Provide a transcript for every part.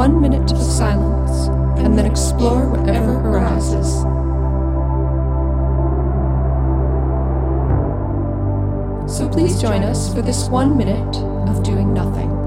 one minute of silence and then explore whatever arises. So please join us for this one minute of doing nothing.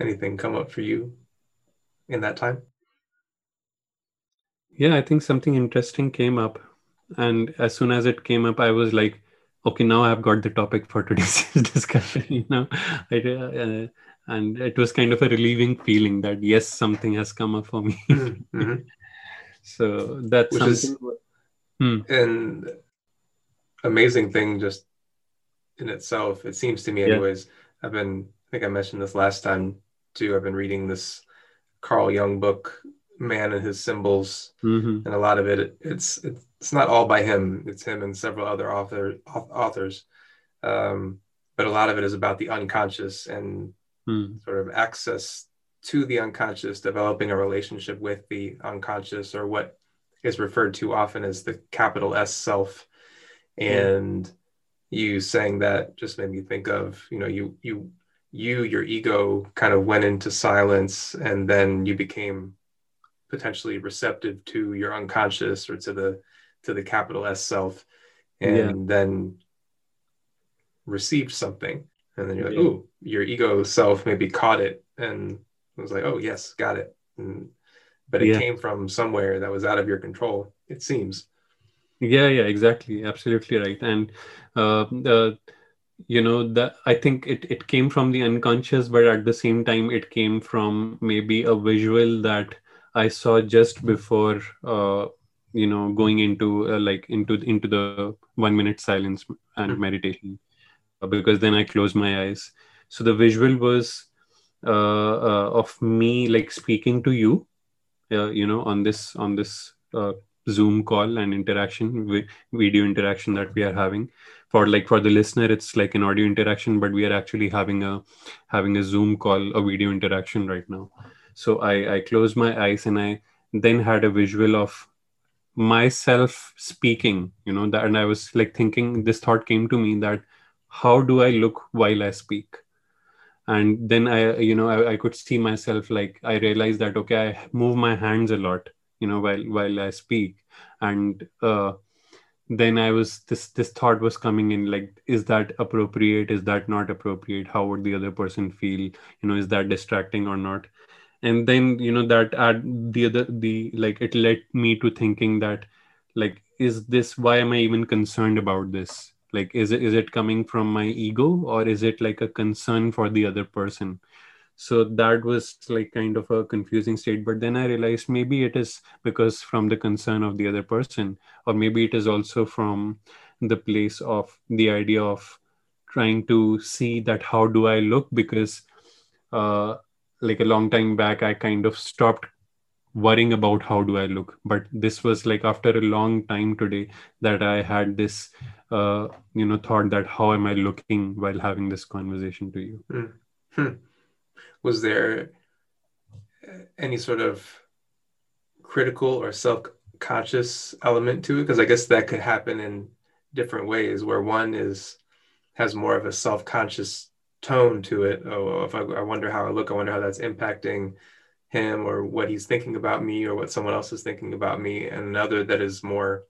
Anything come up for you in that time? Yeah, I think something interesting came up. And as soon as it came up, I was like, okay, now I've got the topic for today's discussion, you know. I, uh, and it was kind of a relieving feeling that, yes, something has come up for me. mm-hmm. so that's Which something. Is hmm. an amazing thing just in itself. It seems to me, anyways. Yeah. I've been, I think I mentioned this last time too. I've been reading this Carl Jung book, Man and His Symbols, mm-hmm. and a lot of it, it's it's not all by him. It's him and several other author authors, um, but a lot of it is about the unconscious and mm. sort of access to the unconscious, developing a relationship with the unconscious, or what is referred to often as the capital S self, and. Mm. You saying that just made me think of you know you you you, your ego, kind of went into silence, and then you became potentially receptive to your unconscious or to the to the capital S self, and yeah. then received something, and then you're like, yeah. oh, your ego self maybe caught it and was like, oh yes, got it, and, but it yeah. came from somewhere that was out of your control. It seems. Yeah, yeah, exactly, absolutely right, and uh, the you know that i think it, it came from the unconscious but at the same time it came from maybe a visual that i saw just before uh, you know going into uh, like into into the one minute silence and mm-hmm. meditation uh, because then i closed my eyes so the visual was uh, uh of me like speaking to you uh, you know on this on this zoom call and interaction video interaction that we are having for like for the listener it's like an audio interaction but we are actually having a having a zoom call a video interaction right now. So i i closed my eyes and i then had a visual of myself speaking you know that and i was like thinking this thought came to me that how do i look while i speak? And then i you know I, I could see myself like i realized that okay i move my hands a lot you know while while i speak. And uh then i was this this thought was coming in like is that appropriate? Is that not appropriate? How would the other person feel? You know is that distracting or not? And then you know that add the other the like it led me to thinking that like is this why am i even concerned about this? Like is it is it coming from my ego or is it like a concern for the other person so that was like kind of a confusing state. But then i realized maybe it is because from the concern of the other person or maybe it is also from the place of the idea of trying to see that how do i look? Because uh, like a long time back i kind of stopped worrying about how do i look. But this was like after a long time today that i had this uh, you know thought that how am i looking while having this conversation to you? Mm-hmm was there any sort of critical or self-conscious element to it because I guess that could happen in different ways where one is has more of a self-conscious tone to it. Oh, if I, I wonder how I look, I wonder how that's impacting him or what he's thinking about me or what someone else is thinking about me. And another that is more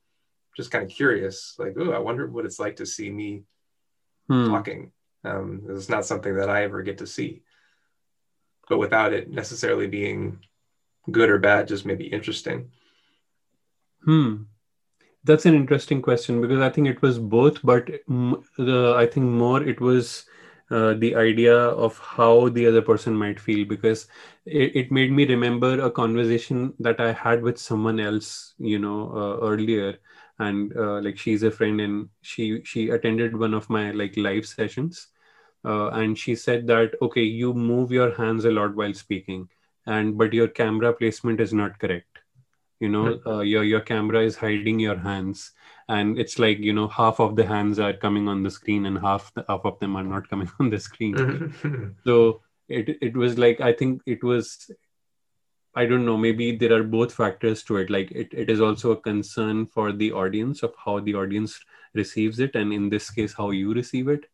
just kind of curious, like, oh, I wonder what it's like to see me hmm. talking. Um, it's not something that I ever get to see, but without it necessarily being good or bad, just maybe interesting. Hmm. That's an interesting question because I think it was both, but the I think more it was uh, the idea of how the other person might feel because it, it, made me remember a conversation that I had with someone else, you know, uh, earlier, and uh, like she's a friend and she she attended one of my like live sessions, uh, and she said that okay, you move your hands a lot while speaking, and but your camera placement is not correct. You know hmm. uh, your your camera is hiding your hands and it's like you know half of the hands are coming on the screen and half the, half of them are not coming on the screen. So it it was like i think it was i don't know maybe there are both factors to it. Like it, it is also a concern for the audience of how the audience receives it and in this case how you receive it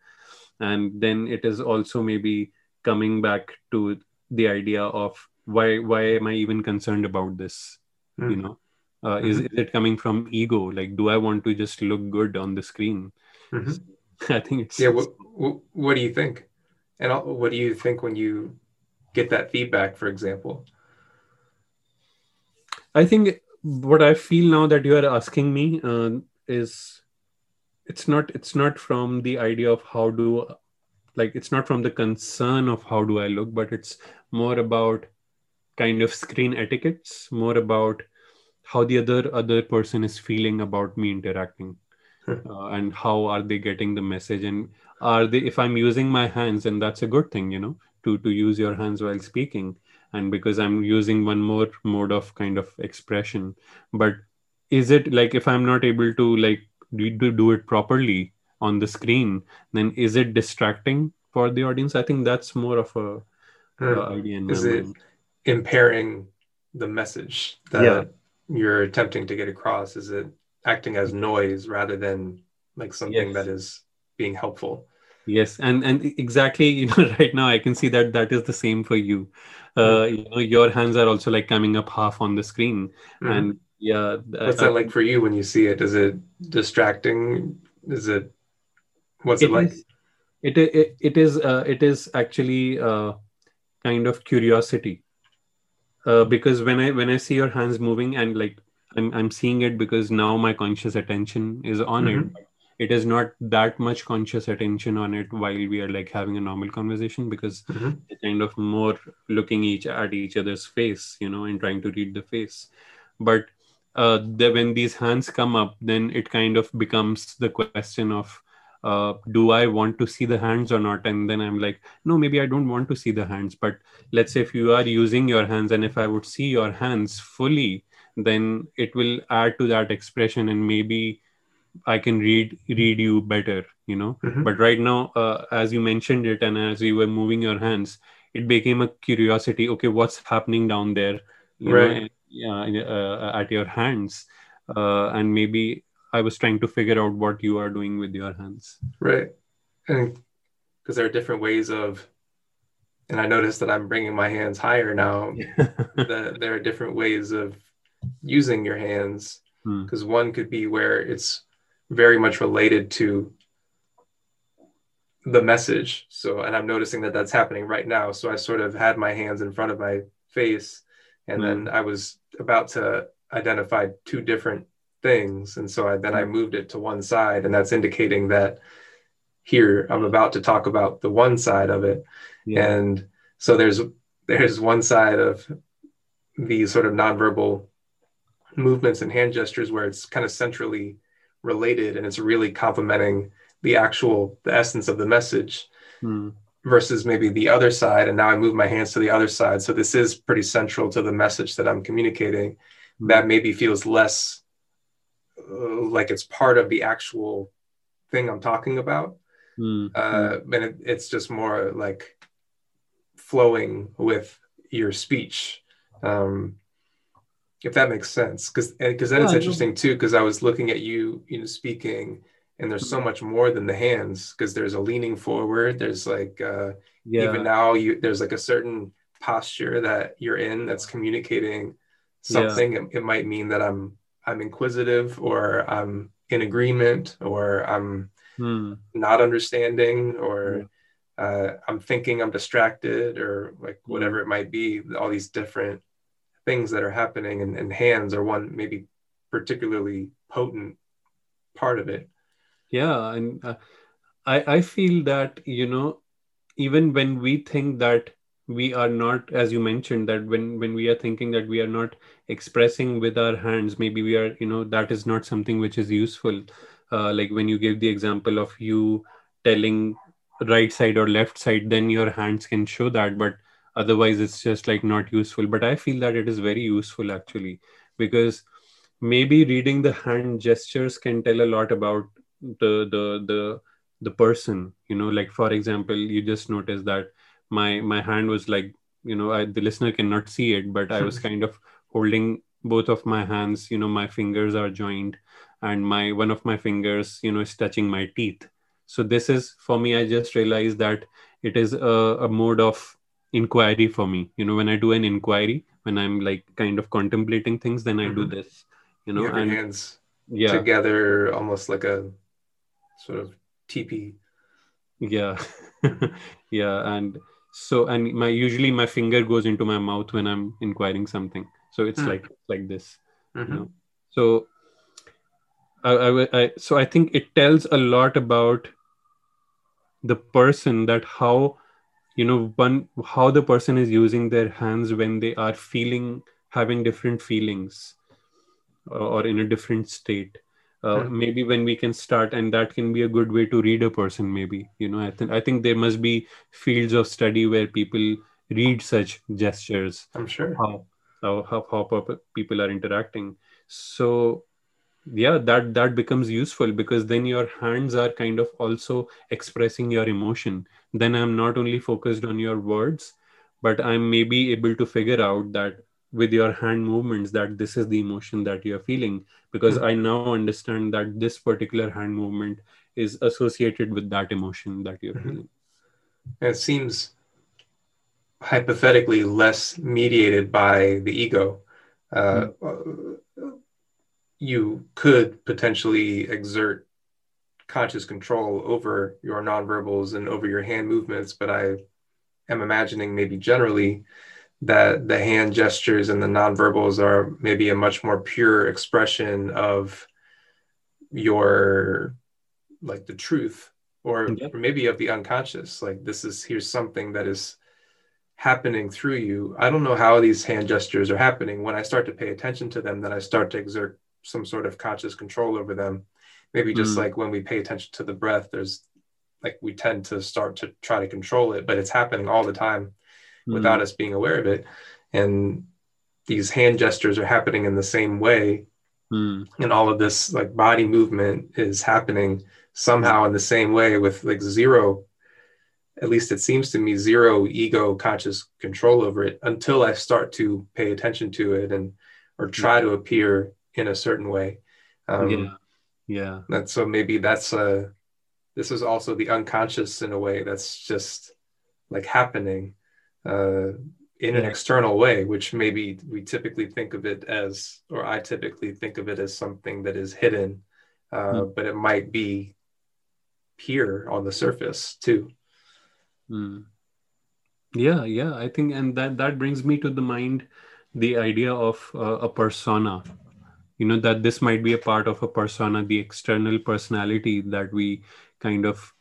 and then it is also maybe coming back to the idea of why why am i even concerned about this mm. you know uh, mm-hmm. is, is it coming from ego like do i want to just look good on the screen mm-hmm. i think it's yeah what, what do you think and what do you think when you get that feedback for example i think what i feel now that you are asking me uh, is it's not it's not from the idea of how do like it's not from the concern of how do i look but it's more about kind of screen etiquettes more about how the other other person is feeling about me interacting uh, and how are they getting the message and are they if i'm using my hands and that's a good thing you know to to use your hands while speaking and because i'm using one more mode of kind of expression. But is it like if i'm not able to like do, do it properly on the screen then is it distracting for the audience i think that's more of a, hmm. idea is it impairing the message that yeah. you're attempting to get across? Is it acting as noise rather than like something yes. that is being helpful? Yes, and and exactly, you know, right now I can see that that is the same for you. Uh, mm-hmm. You know, your hands are also like coming up half on the screen, mm-hmm. and yeah. What's that like for you when you see it? Is it distracting? Is it? What's it, it like? Is, it, it it is uh, it is actually uh, kind of curiosity uh, because when I when I see your hands moving and like I'm I'm seeing it because now my conscious attention is on mm-hmm. it. It is not that much conscious attention on it while we are like having a normal conversation because mm-hmm. kind of more looking each at each other's face, you know, and trying to read the face. But uh, the, when these hands come up, then it kind of becomes the question of uh, do I want to see the hands or not? And then I'm like, no, maybe I don't want to see the hands. But let's say if you are using your hands and if I would see your hands fully, then it will add to that expression and maybe I can read read you better, you know. Mm-hmm. But right now, uh, as you mentioned it, and as you were moving your hands, it became a curiosity. Okay, what's happening down there? right. Know, at your hands, uh, and maybe I was trying to figure out what you are doing with your hands. Right. And because there are different ways of, and I noticed that I'm bringing my hands higher now. that there are different ways of using your hands. Because hmm. one could be where it's very much related to the message. So, and I'm noticing that that's happening right now. So I sort of had my hands in front of my face, and hmm. then I was about to identify two different things. And so I, then I mm-hmm. moved it to one side, and that's indicating that here I'm about to talk about the one side of it. Yeah. And so there's there's one side of these sort of nonverbal movements and hand gestures where it's kind of centrally related and it's really complementing the actual the essence of the message mm. Versus maybe the other side and now i move my hands to the other side so this is pretty central to the message that i'm communicating mm. that maybe feels less uh, like it's part of the actual thing I'm talking about. Mm-hmm. Uh, and it, it's just more like flowing with your speech. Um, if that makes sense because because then yeah, it's interesting too because i was looking at you you know speaking and there's so much more than the hands because there's a leaning forward there's like uh yeah. even now you there's like a certain posture that you're in that's communicating something yeah. it, it, might mean that i'm i'm inquisitive or i'm in agreement or i'm hmm. not understanding or yeah. uh, i'm thinking i'm distracted or like hmm. whatever it might be all these different things that are happening and, and hands are one maybe particularly potent part of it yeah and uh, i i feel that you know even when we think that we are not as you mentioned that when when we are thinking that we are not expressing with our hands maybe we are you know that is not something which is useful. Uh, like when you give the example of you telling right side or left side then your hands can show that but otherwise it's just like not useful. But i feel that it is very useful actually because maybe reading the hand gestures can tell a lot about the the the the person you know like for example you just noticed that my my hand was like you know I, the listener cannot see it but i was kind of holding both of my hands you know my fingers are joined and my one of my fingers you know is touching my teeth. So this is for me i just realized that it is a, a mode of inquiry for me. You know when i do an inquiry when i'm like kind of contemplating things then i mm-hmm. do this you know you and hands yeah. together almost like a sort of TP. Yeah, yeah, and so and my usually my finger goes into my mouth when I'm inquiring something, so it's mm. like like this. Mm-hmm. You know? So I, I, I so I think it tells a lot about the person that how you know one how the person is using their hands when they are feeling having different feelings or, or in a different state uh, hmm. maybe when we can start and that can be a good way to read a person maybe you know i think i think there must be fields of study where people read such gestures i'm sure. how how, how, how people are interacting. So yeah that that becomes useful because then your hands are kind of also expressing your emotion. Then i'm not only focused on your words but i'm maybe able to figure out that with your hand movements that this is the emotion that you're feeling because mm-hmm. i now understand that this particular hand movement is associated with that emotion that you're mm-hmm. feeling it seems hypothetically less mediated by the ego uh, mm-hmm. you could potentially exert conscious control over your nonverbals and over your hand movements but i am imagining maybe generally that the hand gestures and the nonverbals are maybe a much more pure expression of your like the truth or, yeah. or maybe of the unconscious like this is here's something that is happening through you i don't know how these hand gestures are happening when i start to pay attention to them then i start to exert some sort of conscious control over them maybe just mm. like when we pay attention to the breath there's like we tend to start to try to control it but it's happening all the time without mm. us being aware of it. And these hand gestures are happening in the same way. Mm. And all of this like body movement is happening somehow in the same way with like zero, at least it seems to me, zero ego conscious control over it until I start to pay attention to it and or try to appear in a certain way. Um, yeah. Yeah. And so maybe that's a, this is also the unconscious in a way that's just like happening uh, in an external way, which maybe we typically think of it as, or I typically think of it as something that is hidden, uh, mm. but it might be here on the surface too. Mm. Yeah, yeah, I think, and that that brings me to the mind the idea of uh, a persona. You know that this might be a part of a persona, the external personality that we kind of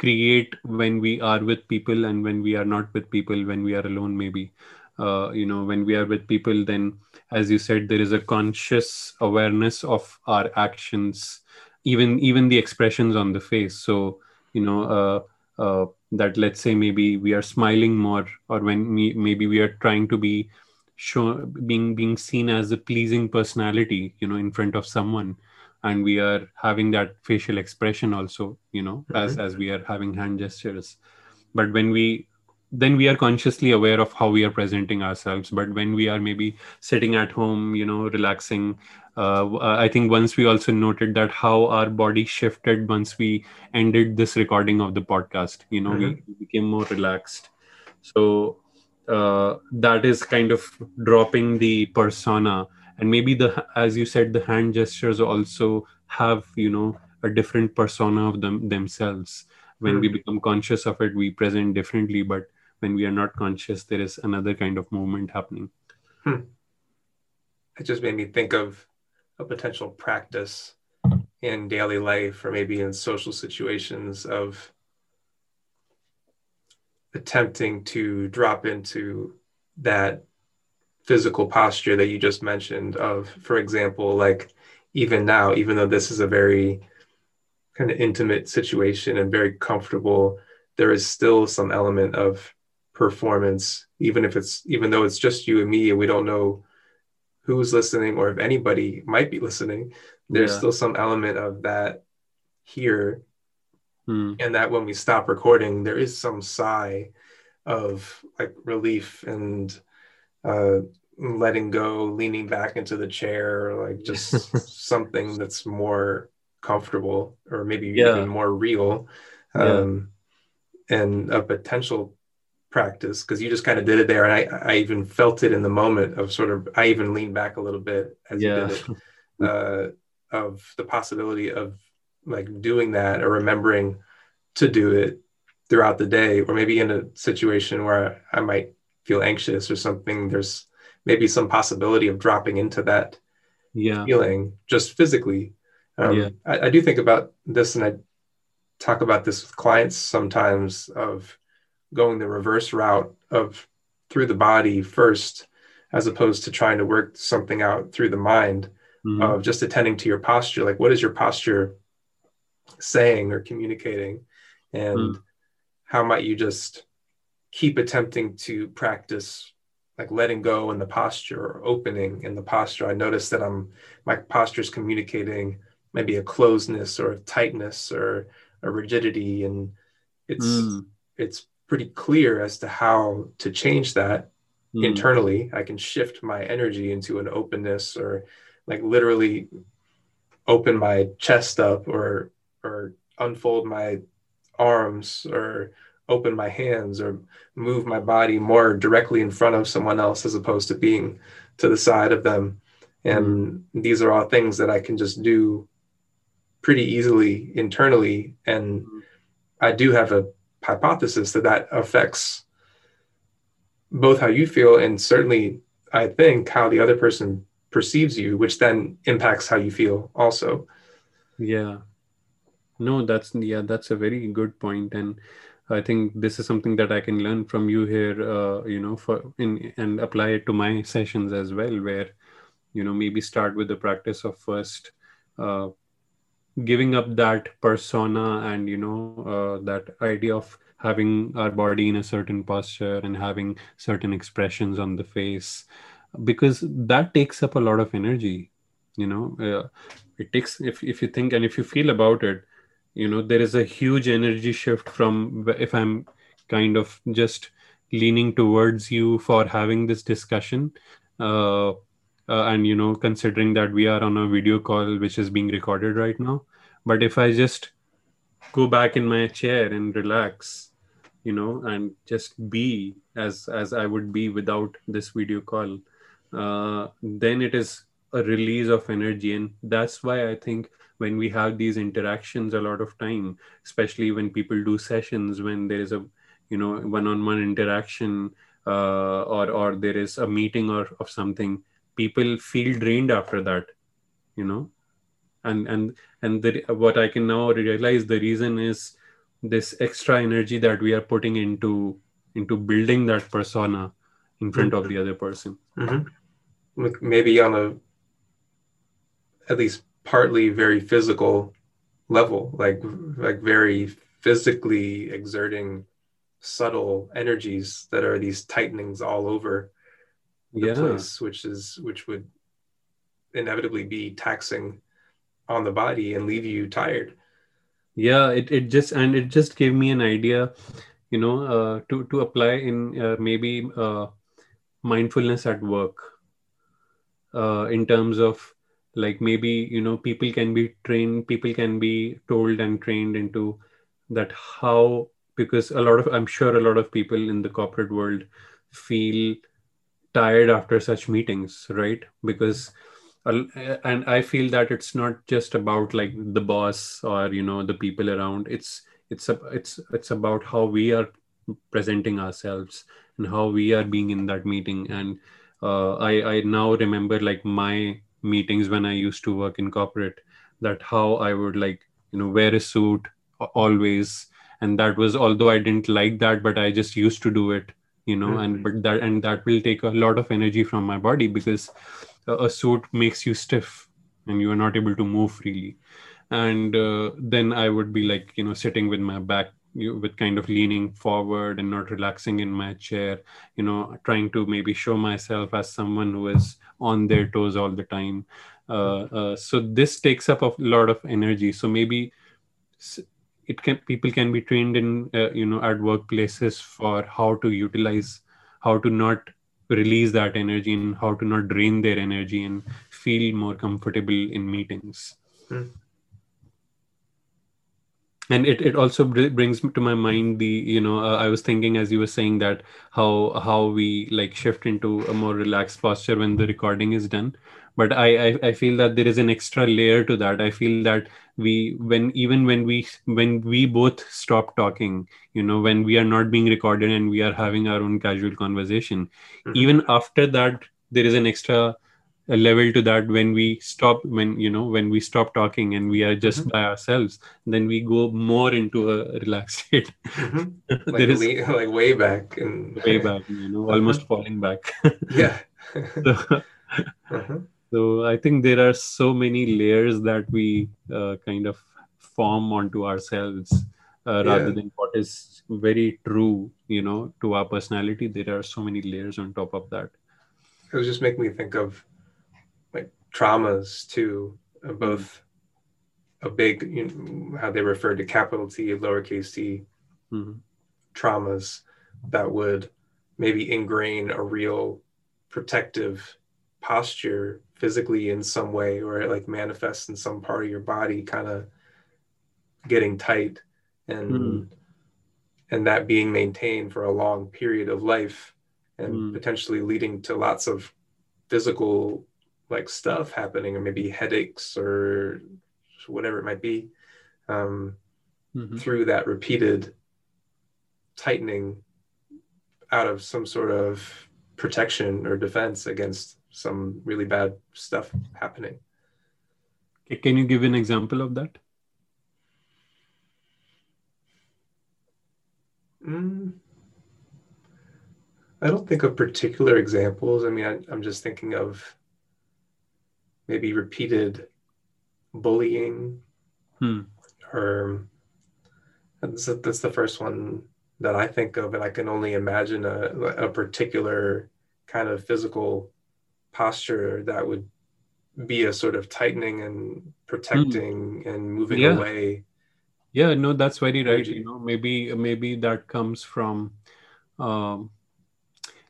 create when we are with people and when we are not with people when we are alone maybe. Uh, you know when we are with people then as you said there is a conscious awareness of our actions even even the expressions on the face. So you know uh, uh, that let's say maybe we are smiling more or when we, maybe we are trying to be show being being seen as a pleasing personality you know in front of someone and we are having that facial expression also you know mm-hmm. as as we are having hand gestures but when we then we are consciously aware of how we are presenting ourselves but when we are maybe sitting at home you know relaxing uh, i think once we also noted that how our body shifted once we ended this recording of the podcast you know mm-hmm. we became more relaxed so uh, that is kind of dropping the persona and maybe the as you said the hand gestures also have you know a different persona of them themselves when mm-hmm. we become conscious of it we present differently but when we are not conscious there is another kind of movement happening hmm. it just made me think of a potential practice in daily life or maybe in social situations of attempting to drop into that physical posture that you just mentioned of for example like even now even though this is a very kind of intimate situation and very comfortable there is still some element of performance even if it's even though it's just you and me and we don't know who's listening or if anybody might be listening there's yeah. still some element of that here hmm. and that when we stop recording there is some sigh of like relief and uh letting go leaning back into the chair like just something that's more comfortable or maybe yeah. even more real um yeah. and a potential practice because you just kind of did it there and I, I even felt it in the moment of sort of i even leaned back a little bit as yeah. you did it uh, of the possibility of like doing that or remembering to do it throughout the day or maybe in a situation where i might feel anxious or something there's maybe some possibility of dropping into that yeah. feeling just physically um, yeah. I, I do think about this and i talk about this with clients sometimes of going the reverse route of through the body first, as opposed to trying to work something out through the mind mm-hmm. of just attending to your posture. Like, what is your posture saying or communicating? And mm. how might you just keep attempting to practice like letting go in the posture or opening in the posture? I notice that I'm my posture is communicating maybe a closeness or a tightness or a rigidity and it's mm. it's pretty clear as to how to change that mm. internally. I can shift my energy into an openness or like literally open my chest up or or unfold my arms or open my hands or move my body more directly in front of someone else as opposed to being to the side of them. And these are all things that i can just do pretty easily internally. And i do have a hypothesis that that affects both how you feel and certainly i think how the other person perceives you which then impacts how you feel also. Yeah. No that's yeah that's a very good point. And i think this is something that i can learn from you here uh, you know for in and apply it to my sessions as well where you know maybe start with the practice of first uh, giving up that persona and you know uh, that idea of having our body in a certain posture and having certain expressions on the face because that takes up a lot of energy you know uh, it takes if, if you think and if you feel about it you know there is a huge energy shift from if i'm kind of just leaning towards you for having this discussion uh, uh, and you know considering that we are on a video call which is being recorded right now. But if i just go back in my chair and relax you know and just be as as i would be without this video call uh, then it is a release of energy. And that's why i think when we have these interactions a lot of time especially when people do sessions when there is a you know one-on-one interaction uh, or or there is a meeting or of something people feel drained after that you know and and and the, what i can now realize the reason is this extra energy that we are putting into into building that persona in front mm-hmm. of the other person mm-hmm. maybe on a at least partly very physical level like like very physically exerting subtle energies that are these tightenings all over the yeah. place which is which would inevitably be taxing on the body and leave you tired yeah it, it just and it just gave me an idea you know uh, to to apply in uh, maybe uh, mindfulness at work uh, in terms of like maybe you know people can be trained people can be told and trained into that how because a lot of i'm sure a lot of people in the corporate world feel tired after such meetings right? Because and i feel that it's not just about like the boss or you know the people around. It's it's a, it's it's about how we are presenting ourselves and how we are being in that meeting. And uh, i i now remember like my meetings when i used to work in corporate that how i would like you know wear a suit always and that was although i didn't like that but i just used to do it you know mm-hmm. and but that and that will take a lot of energy from my body because a suit makes you stiff and you are not able to move freely and uh, then i would be like you know sitting with my back you, with kind of leaning forward and not relaxing in my chair you know trying to maybe show myself as someone who is on their toes all the time. Uh, uh, so this takes up a lot of energy. So maybe it can people can be trained in uh, you know at workplaces for how to utilize how to not release that energy and how to not drain their energy and feel more comfortable in meetings. Mm and it, it also brings to my mind the you know uh, i was thinking as you were saying that how how we like shift into a more relaxed posture when the recording is done but I, I i feel that there is an extra layer to that i feel that we when even when we when we both stop talking you know when we are not being recorded and we are having our own casual conversation mm-hmm. even after that there is an extra a level to that when we stop when you know when we stop talking and we are just mm-hmm. by ourselves then we go more into a relaxed state mm-hmm. like, is, way, like way back and way back you know uh-huh. almost falling back yeah so, uh-huh. so i think there are so many layers that we uh, kind of form onto ourselves uh, rather yeah. than what is very true you know to our personality there are so many layers on top of that it was just making me think of traumas too, uh, both a big you know, how they refer to capital T, lowercase t mm-hmm. traumas that would maybe ingrain a real protective posture physically in some way or it like manifests in some part of your body kind of getting tight and mm. and that being maintained for a long period of life and mm. potentially leading to lots of physical like stuff happening or maybe headaches or whatever it might be um, mm-hmm. through that repeated tightening out of some sort of protection or defense against some really bad stuff happening. Can you give an example of that? Mm, I don't think of particular examples. I mean, I, I'm just thinking of maybe repeated bullying hmm. or that's, that's the first one that I think of, and I can only imagine a, a particular kind of physical posture that would be a sort of tightening and protecting mm. and moving yeah. away. Yeah, no, that's very right. You know, maybe maybe that comes from um,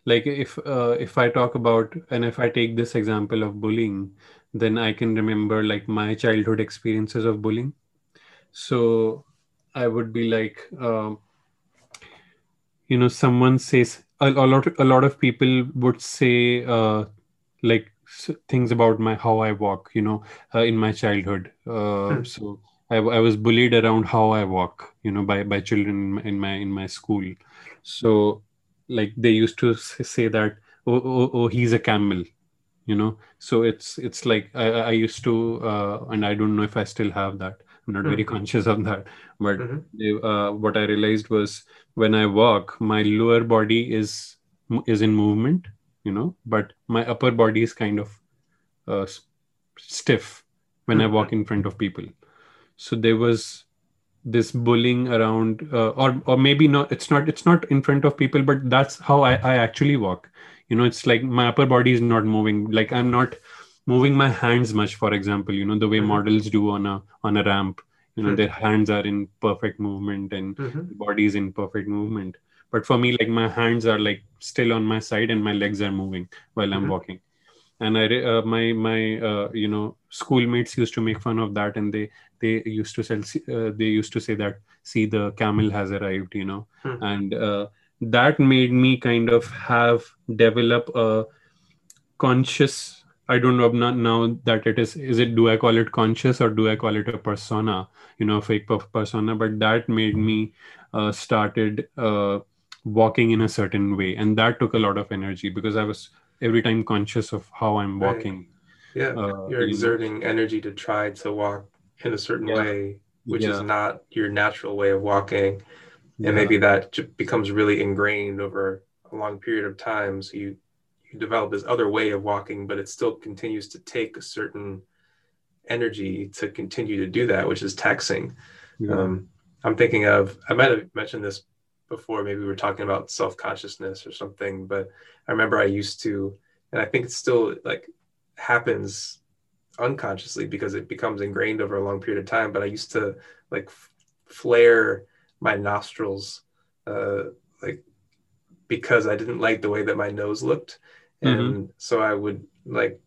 like if uh, if I talk about and if I take this example of bullying, then I can remember like my childhood experiences of bullying. So I would be like, um, you know, someone says a, a, lot. A lot of people would say uh, like things about my how I walk. You know, uh, in my childhood. Uh, hmm. So I, I was bullied around how I walk. You know, by by children in my in my school. So like they used to say that oh, oh, oh he's a camel you know so it's it's like i, I used to uh, and i don't know if i still have that i'm not mm-hmm. very conscious of that but mm-hmm. uh, what i realized was when i walk my lower body is is in movement you know but my upper body is kind of uh, stiff when mm-hmm. i walk in front of people so there was this bullying around uh, or or maybe not it's not it's not in front of people but that's how I, I actually walk you know it's like my upper body is not moving like i'm not moving my hands much for example you know the way mm-hmm. models do on a on a ramp you know Hmm. their hands are in perfect movement and Mhm. body is in perfect movement but for me like my hands are like still on my side and my legs are moving while i'm Mhm. walking and i uh, my my uh, you know schoolmates used to make fun of that and they they used to sell uh, they used to say that see the camel has arrived you know Hmm. and uh, that made me kind of have develop a conscious i don't know not now that it is is it do i call it conscious or do i call it a persona you know fake persona but that made me uh, started uh, walking in a certain way and that took a lot of energy because i was every time conscious of how i'm Right. walking Yeah. uh, You're you know. exerting energy to try to walk in a certain Yeah. way, which is not your natural way of walking. Yeah. And maybe that becomes really ingrained over a long period of time. So you, you develop this other way of walking, but it still continues to take a certain energy to continue to do that, which is taxing. yeah. Um, I'm thinking of, I might have mentioned this before, maybe we were talking about self consciousness or something, but I remember I used to, and I think it still like happens unconsciously because it becomes ingrained over a long period of time. But I used to like flare my nostrils, uh, like because I didn't like the way that my nose looked. And so I would like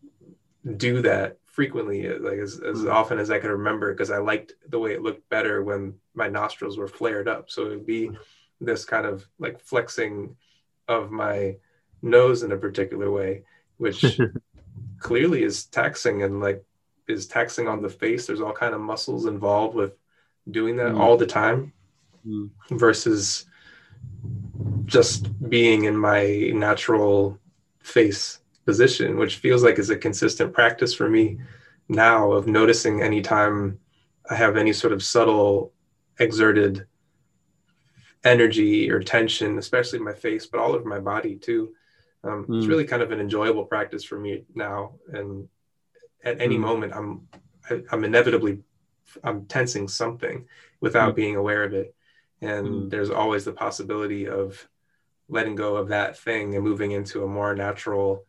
do that frequently, uh, like as, as Mhm. often as I could remember, because I liked the way it looked better when my nostrils were flared up. So it would be this kind of like flexing of my nose in a particular way, which clearly is taxing and like is taxing on the face. There's all kind of muscles involved with doing that Mm. all the time Versus just being in my natural face position, which feels like is a consistent practice for me now of noticing anytime I have any sort of subtle exerted energy or tension, especially my face, but all over my body too. Um, It's Mm. really kind of an enjoyable practice for me now, and at any Mm. moment, I'm I, I'm inevitably I'm tensing something without Mm. being aware of it, and Mm. there's always the possibility of letting go of that thing and moving into a more natural,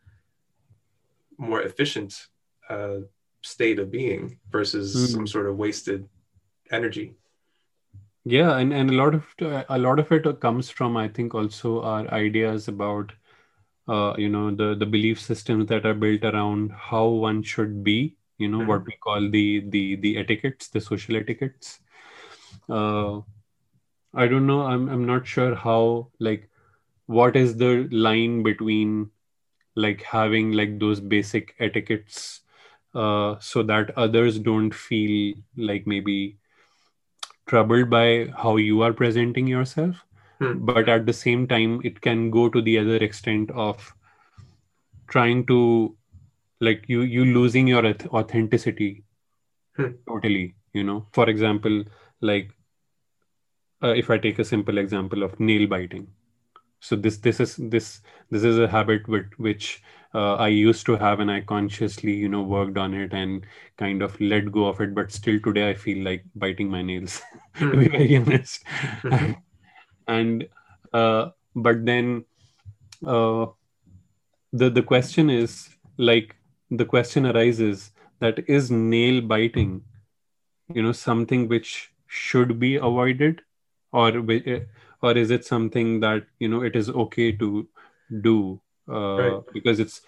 more efficient uh, state of being versus Mm. some sort of wasted energy. yeah and, and a lot of a lot of it comes from i think also our ideas about uh, you know the the belief systems that are built around how one should be you know what we call the the the etiquettes the social etiquettes uh, i don't know i'm i'm not sure how like what is the line between like having like those basic etiquettes uh, so that others don't feel like maybe troubled by how you are presenting yourself Hmm. but at the same time it can go to the other extent of trying to like you you losing your authenticity Hmm. totally you know for example like uh, if i take a simple example of nail biting. So this this is this this is a habit with which uh, i used to have and i consciously you know worked on it and kind of let go of it but still today i feel like biting my nails to be very honest. And, and uh, but then uh, the the question is like the question arises that is nail biting you know something which should be avoided or wi- or is it something that you know it is okay to do uh, Right. because it's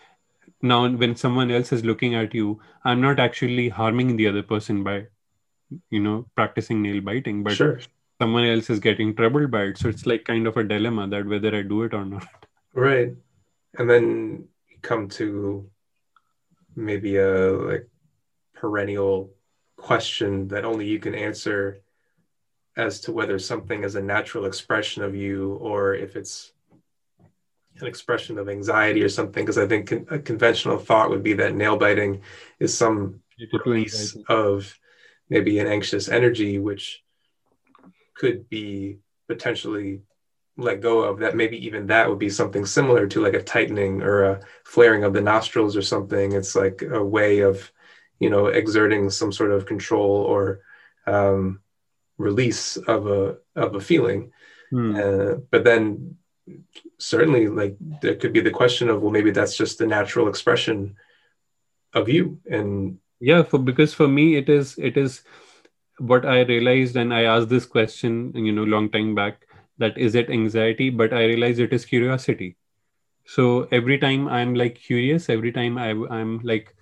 now when someone else is looking at you i'm not actually harming the other person by you know practicing nail biting but sure. someone else is getting troubled by it so it's like kind of a dilemma that whether i do it or not Right. And then you come to maybe a like perennial question that only you can answer as to whether something is a natural expression of you or if it's an expression of anxiety or something because i think con- a conventional thought would be that nail biting is some release of maybe an anxious energy which could be potentially let go of that maybe even that would be something similar to like a tightening or a flaring of the nostrils or something. It's like a way of you know exerting some sort of control or um, release of a of a feeling Hmm. uh, but then certainly like there could be the question of well maybe that's just the natural expression of you and yeah for because for me it is it is what I realized, and I asked this question, you know, long time back, that is it anxiety? But I realized it is curiosity. So every time I'm like curious, every time I, I'm like,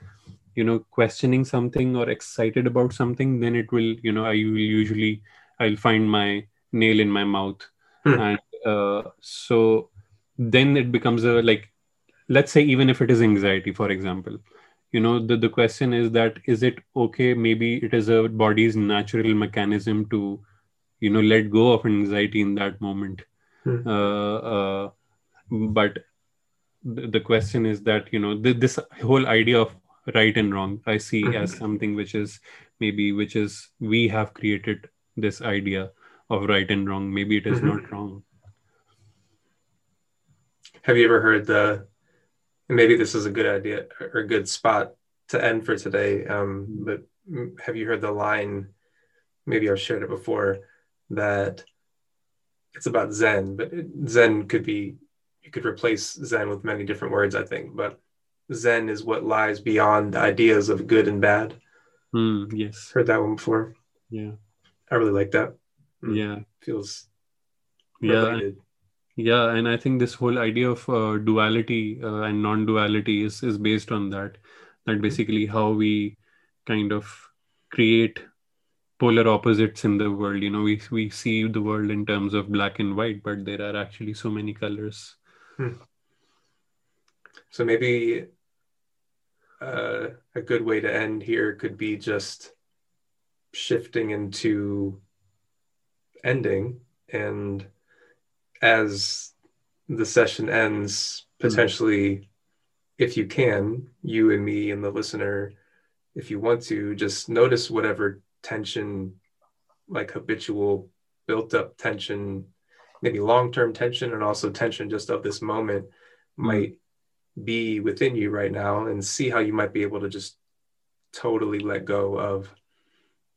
you know, questioning something or excited about something, then it will, you know, I will usually, I'll find my nail in my mouth. Hmm. And uh, so then it becomes a like, let's say, even if it is anxiety, for example, you know the, the question is that is it okay maybe it is a body's natural mechanism to you know let go of anxiety in that moment hmm. uh, uh, but the, the question is that you know th- this whole idea of right and wrong i see mm-hmm. as something which is maybe which is we have created this idea of right and wrong maybe it is mm-hmm. not wrong have you ever heard the maybe this is a good idea or a good spot to end for today. Um, but have you heard the line? Maybe I've shared it before that it's about Zen, but Zen could be you could replace Zen with many different words, I think. But Zen is what lies beyond ideas of good and bad. Mm, yes, heard that one before. Yeah, I really like that. Mm, yeah, feels yeah yeah and i think this whole idea of uh, duality uh, and non-duality is is based on that that basically how we kind of create polar opposites in the world you know we we see the world in terms of black and white but there are actually so many colors hmm. so maybe uh, a good way to end here could be just shifting into ending and as the session ends, hmm. potentially, mm. if you can, you and me and the listener, if you want to, just notice whatever tension, like habitual built up tension, maybe long term tension, and also tension just of this moment mm. might be within you right now, and see how you might be able to just totally let go of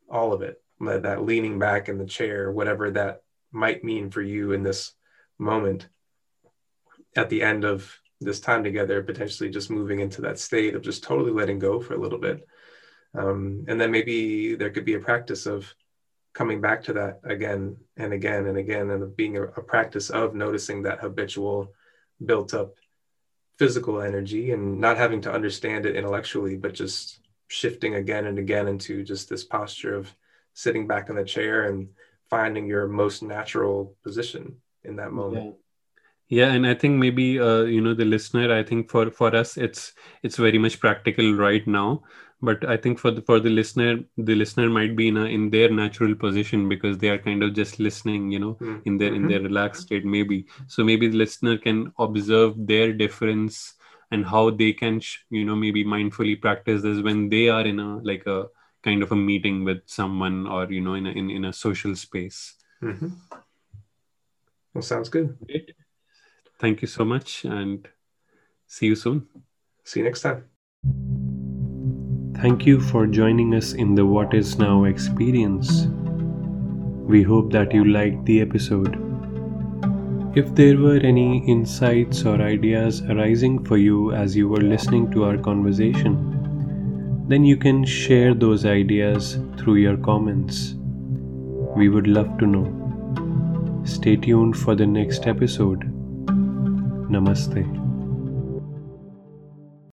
all of it. That leaning back in the chair, whatever that might mean for you in this moment at the end of this time together, potentially just moving into that state of just totally letting go for a little bit. Um, and then maybe there could be a practice of coming back to that again and again and again, and being a, a practice of noticing that habitual built up physical energy and not having to understand it intellectually, but just shifting again and again into just this posture of sitting back in the chair and finding your most natural position in that moment. Yeah, yeah and i think maybe uh, you know the listener i think for for us it's it's very much practical right now but i think for the for the listener the listener might be in a in their natural position because they are kind of just listening you know mm-hmm. in their in their relaxed state maybe so maybe the listener can observe their difference and how they can you know maybe mindfully practice this when they are in a like a kind of a meeting with someone or you know in a in, in a social space mm-hmm. Well, sounds good. Great. Thank you so much and see you soon. See you next time. Thank you for joining us in the What Is Now experience. We hope that you liked the episode. If there were any insights or ideas arising for you as you were listening to our conversation, then you can share those ideas through your comments. We would love to know. Stay tuned for the next episode. Namaste.